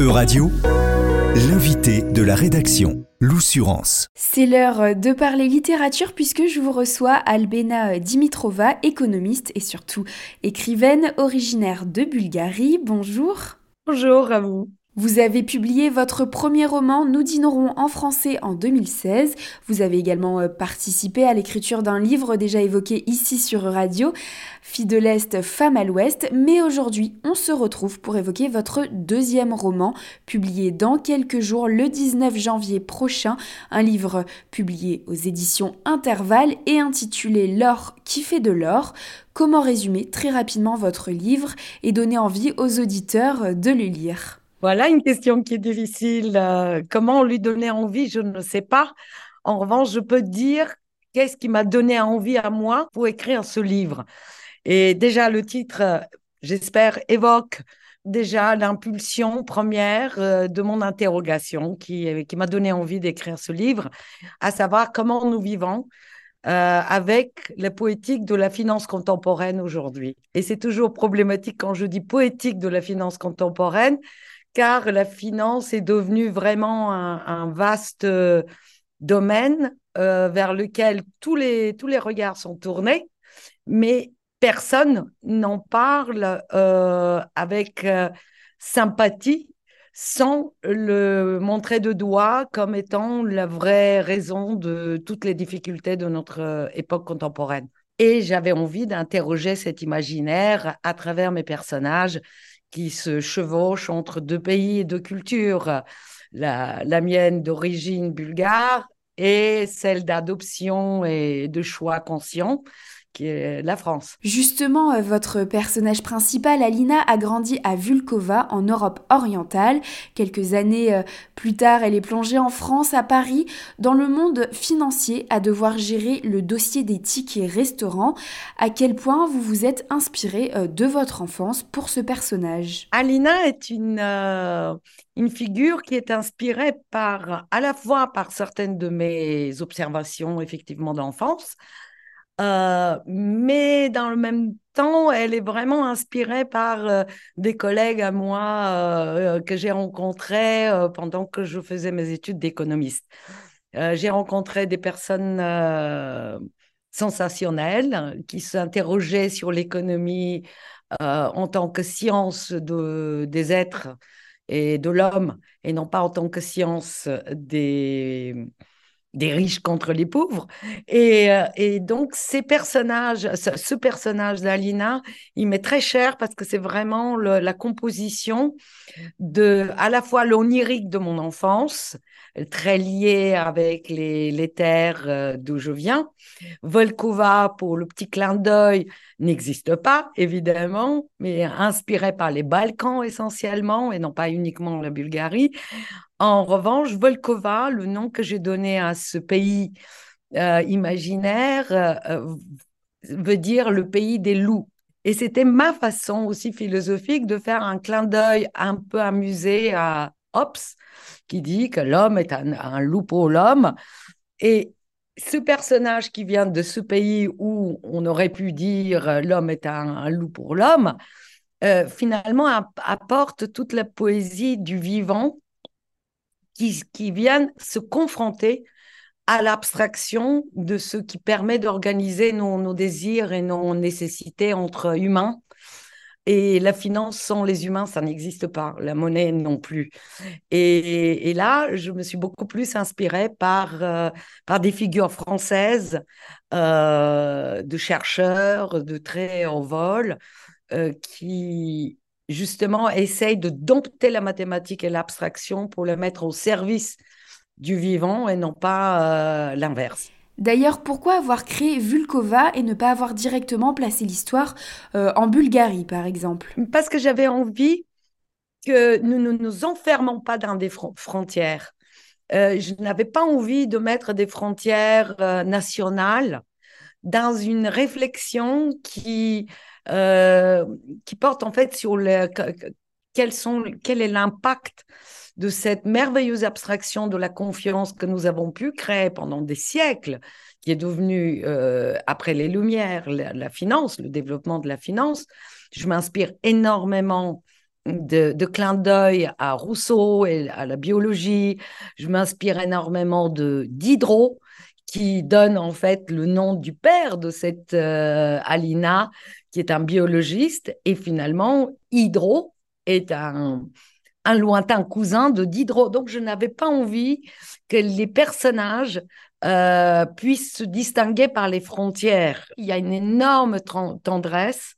E-Radio, l'invité de la rédaction, l'Oussurance. C'est l'heure de parler littérature puisque je vous reçois Albena Dimitrova, économiste et surtout écrivaine originaire de Bulgarie. Bonjour. Bonjour à vous. Vous avez publié votre premier roman Nous dînerons en français en 2016. Vous avez également euh, participé à l'écriture d'un livre déjà évoqué ici sur Radio, Fille de l'Est, Femme à l'Ouest. Mais aujourd'hui, on se retrouve pour évoquer votre deuxième roman, publié dans quelques jours, le 19 janvier prochain. Un livre publié aux éditions Intervalle et intitulé L'or qui fait de l'or. Comment résumer très rapidement votre livre et donner envie aux auditeurs de le lire? Voilà une question qui est difficile. Euh, comment lui donner envie, je ne sais pas. En revanche, je peux dire qu'est-ce qui m'a donné envie à moi pour écrire ce livre. Et déjà, le titre, euh, j'espère, évoque déjà l'impulsion première euh, de mon interrogation qui, qui m'a donné envie d'écrire ce livre, à savoir comment nous vivons avec la poétique de la finance contemporaine aujourd'hui. Et c'est toujours problématique quand je dis poétique de la finance contemporaine, car la finance est devenue vraiment un, vaste euh, domaine euh, vers lequel tous les, tous les regards sont tournés, mais personne n'en parle euh, avec sympathie sans le montrer de doigt comme étant la vraie raison de toutes les difficultés de notre époque contemporaine. Et j'avais envie d'interroger cet imaginaire à travers mes personnages qui se chevauchent entre deux pays et deux cultures, la, mienne d'origine bulgare et celle d'adoption et de choix conscient qui est la France. Justement, euh, votre personnage principal, Alina, a grandi à Vulkova, en Europe orientale. Quelques années euh, plus tard, elle est plongée en France, à Paris, dans le monde financier, à devoir gérer le dossier des tickets restaurants. À quel point vous vous êtes inspiré euh, de votre enfance pour ce personnage? Alina est une, une figure qui est inspirée par, à la fois par certaines de mes observations, effectivement, d'enfance, euh, mais dans le même temps, elle est vraiment inspirée par euh, des collègues à moi euh, que j'ai rencontrés pendant que je faisais mes études d'économiste. j'ai rencontré des personnes sensationnelles qui s'interrogeaient sur l'économie en tant que science de, des êtres et de l'homme et non pas en tant que science des des riches contre les pauvres. Et, euh, et donc, ces personnages, ce, personnage d'Alina, il m'est très cher parce que c'est vraiment la composition de, à la fois l'onirique de mon enfance, très lié avec les, terres euh, d'où je viens. Volkova, pour le petit clin d'œil, n'existe pas, évidemment, mais inspiré par les Balkans essentiellement et non pas uniquement la Bulgarie. En revanche, Volkova, le nom que j'ai donné à ce pays euh, imaginaire, euh, veut dire le pays des loups. Et c'était ma façon aussi philosophique de faire un clin d'œil un peu amusé à Hobbes, qui dit que l'homme est un, loup pour l'homme. Et ce personnage qui vient de ce pays où on aurait pu dire l'homme est un, loup pour l'homme, euh, finalement apporte toute la poésie du vivant qui, viennent se confronter à l'abstraction de ce qui permet d'organiser nos, désirs et nos nécessités entre humains. Et la finance sans les humains, ça n'existe pas. La monnaie non plus. Et, là, je me suis beaucoup plus inspirée par, euh, par des figures françaises euh, de chercheurs de très haut vol euh, qui justement, essaye de dompter la mathématique et l'abstraction pour le mettre au service du vivant et non pas l'inverse. D'ailleurs, pourquoi avoir créé Vulkova et ne pas avoir directement placé l'histoire euh, en Bulgarie, par exemple? Parce que j'avais envie que nous ne nous enfermons pas dans des frontières. Euh, je n'avais pas envie de mettre des frontières nationales dans une réflexion qui euh, qui porte en fait sur quel est l'impact de cette merveilleuse abstraction de la confiance que nous avons pu créer pendant des siècles, qui est devenue, euh, après les Lumières, la, finance, le développement de la finance. Je m'inspire énormément de, de clin d'œil à Rousseau et à la biologie. Je m'inspire énormément de Diderot, qui donne en fait le nom du père de cette euh, Alina, qui est un biologiste. Et finalement, Hydro est un, un lointain cousin de Diderot. Donc, je n'avais pas envie que les personnages euh, puissent se distinguer par les frontières. Il y a une énorme tendresse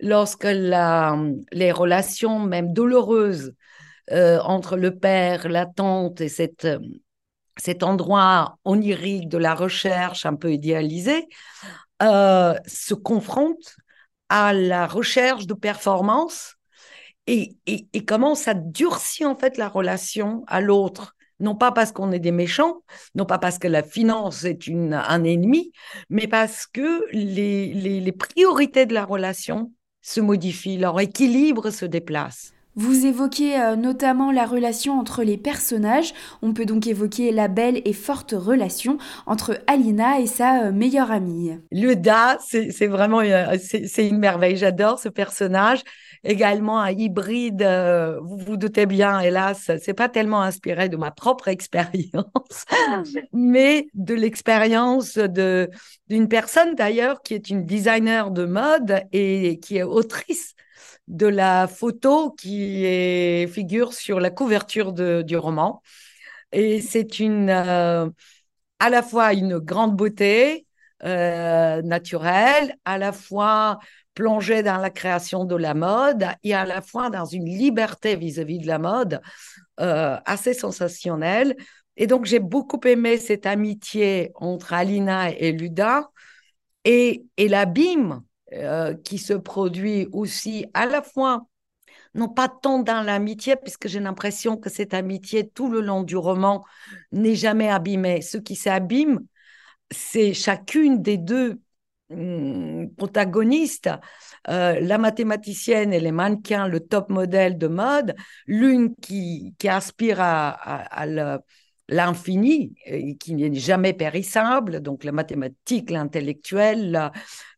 lorsque les relations, même douloureuses, euh, entre le père, la tante et cet endroit onirique de la recherche un peu idéalisé, euh, se confrontent à la recherche de performance et, et, et, comment ça durcit en fait la relation à l'autre. Non pas parce qu'on est des méchants, non pas parce que la finance est une, un ennemi, mais parce que les, les, les priorités de la relation se modifient, leur équilibre se déplace. Vous évoquez euh, notamment la relation entre les personnages. On peut donc évoquer la belle et forte relation entre Alina et sa euh, meilleure amie. Luda, c'est vraiment euh, c'est une merveille. J'adore ce personnage. Également un hybride, vous vous doutez bien, hélas, c'est pas tellement inspiré de ma propre expérience, mais de l'expérience de d'une personne d'ailleurs qui est une designer de mode et qui est autrice de la photo qui est, figure sur la couverture du roman. Et c'est une, euh, à la fois une grande beauté euh, naturelle, à la fois plongée dans la création de la mode et à la fois dans une liberté vis-à-vis de la mode euh, assez sensationnelle. Et donc, j'ai beaucoup aimé cette amitié entre Alina et Luda et, et l'abîme euh, qui se produit aussi à la fois, non pas tant dans l'amitié, puisque j'ai l'impression que cette amitié tout le long du roman n'est jamais abîmée. Ce qui s'abîme, c'est chacune des deux protagonistes, euh, la mathématicienne et les mannequins, le top modèle de mode, l'une qui, qui aspire à, à, à, l'infini qui n'est jamais périssable, donc la mathématique, l'intellectuel,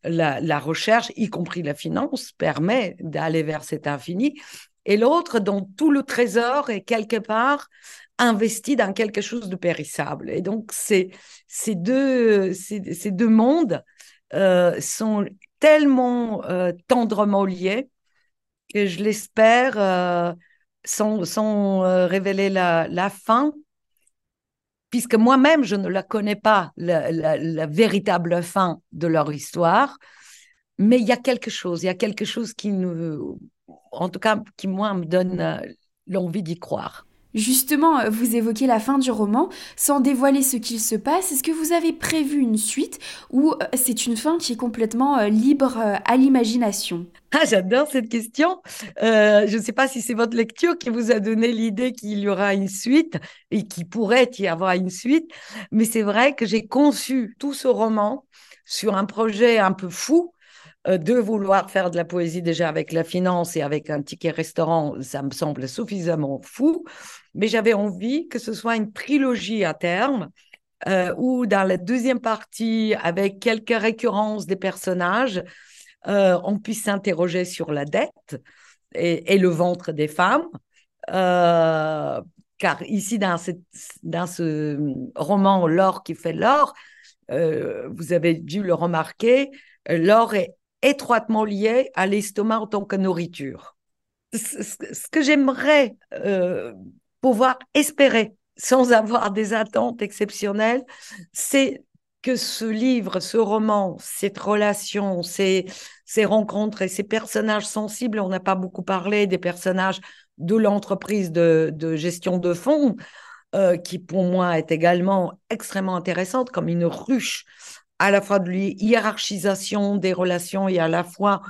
la, recherche, y compris la finance, permet d'aller vers cet infini, et l'autre dont tout le trésor est quelque part investi dans quelque chose de périssable. Et donc deux, ces deux mondes euh, sont tellement euh, tendrement liés que je l'espère, euh, sans, sans révéler la, la fin, puisque moi-même, je ne la connais pas, la, véritable fin de leur histoire, mais il y a quelque chose, il y a quelque chose qui nous, en tout cas, qui moi me donne l'envie d'y croire. Justement, euh, vous évoquez la fin du roman, sans dévoiler ce qu'il se passe. Est-ce que vous avez prévu une suite ou euh, c'est une fin qui est complètement euh, libre à l'imagination? Ah, j'adore cette question. je ne sais pas si c'est votre lecture qui vous a donné l'idée qu'il y aura une suite et qu'il pourrait y avoir une suite, mais c'est vrai que j'ai conçu tout ce roman sur un projet un peu fou de vouloir faire de la poésie déjà avec la finance et avec un ticket restaurant, ça me semble suffisamment fou mais j'avais envie que ce soit une trilogie à terme, euh, où dans la deuxième partie, avec quelques récurrences des personnages, euh, on puisse s'interroger sur la dette et, le ventre des femmes. Euh, car ici, dans, dans ce roman L'or qui fait l'or, vous avez dû le remarquer, l'or est étroitement lié à l'estomac en tant que nourriture. Ce, que j'aimerais pouvoir espérer sans avoir des attentes exceptionnelles, c'est que ce livre, ce roman, cette relation, ces, ces rencontres et ces personnages sensibles, on n'a pas beaucoup parlé des personnages de l'entreprise de, de, gestion de fonds, euh, qui pour moi est également extrêmement intéressante, comme une ruche à la fois de hiérarchisation des relations et à la fois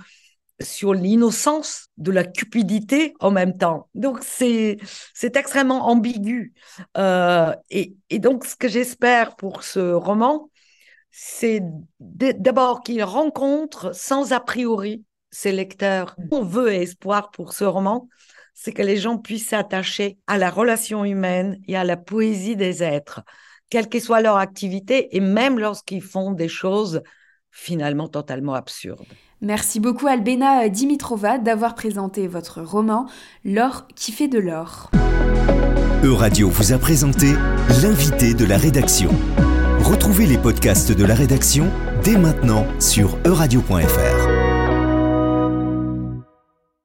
sur l'innocence de la cupidité en même temps. Donc c'est c'est extrêmement ambigu. Euh, et, et, donc ce que j'espère pour ce roman, c'est d'abord qu'il rencontre sans a priori ses lecteurs. On veut espoir pour ce roman, c'est que les gens puissent s'attacher à la relation humaine et à la poésie des êtres, quelle que soit leur activité et même lorsqu'ils font des choses finalement totalement absurdes. Merci beaucoup Albena Dimitrova d'avoir présenté votre roman L'or qui fait de l'or. Euradio vous a présenté l'invité de la rédaction. Retrouvez les podcasts de la rédaction dès maintenant sur euradio.fr.